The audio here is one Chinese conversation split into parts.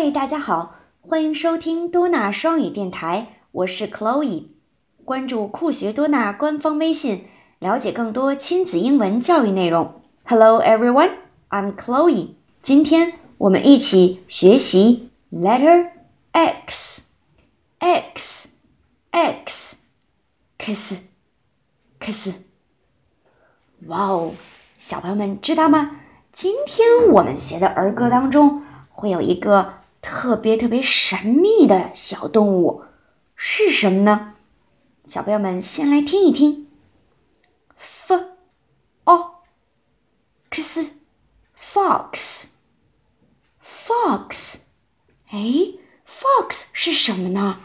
嗨，大家好，欢迎收听多纳双语电台，我是 Chloe。关注酷学多纳官方微信，了解更多亲子英文教育内容。Hello everyone, I'm Chloe。今天我们一起学习 letter X X X kiss kiss。哇哦，小朋友们知道吗？今天我们学的儿歌当中会有一个特别特别神秘的小动物，是什么呢？小朋友们先来听一听，f o x fox fox，哎，fox 是什么呢？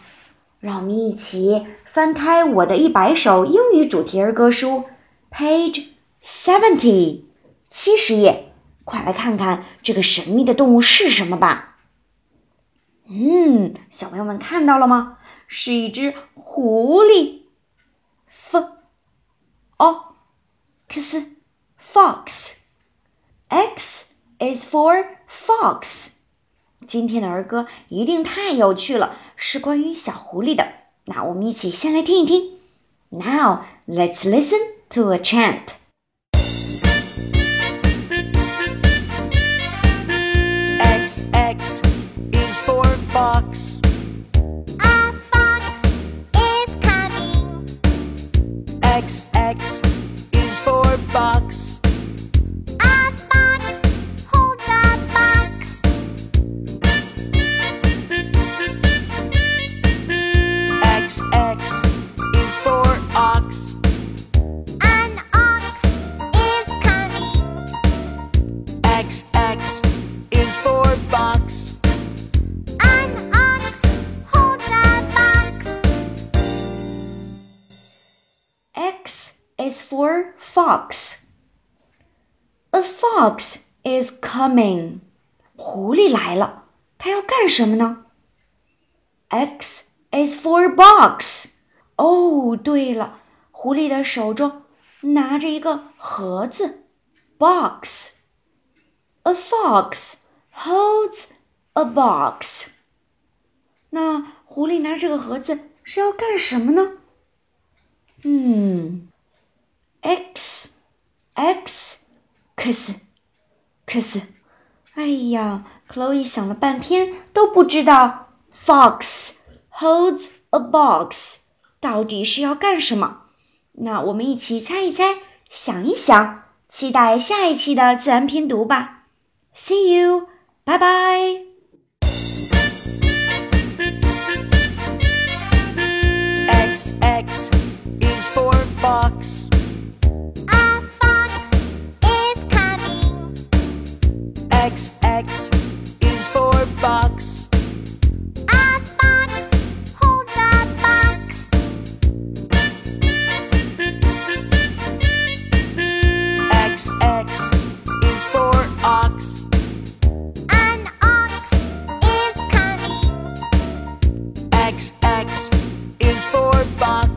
让我们一起翻开我的一百首英语主题儿歌书，page seventy，七十页。快来看看这个神秘的动物是什么吧！嗯，小朋友们看到了吗？是一只狐狸。F O X Fox X is for fox。今天的儿歌一定太有趣了，是关于小狐狸的。那我们一起先来听一听。Now let's listen to a chant. bags is for fox. A fox is coming. 狐狸来了，它要干什么呢？X is for box. 哦，对了，狐狸的手中拿着一个盒子，box. A fox holds a box. 那狐狸拿这个盒子是要干什么呢？嗯。 X x x x，哎呀，Chloe 想了半天都不知道 fox holds a box 到底是要干什么。那我们一起猜一猜，想一想，期待下一期的自然拼读吧。See you，拜拜。X X is for box.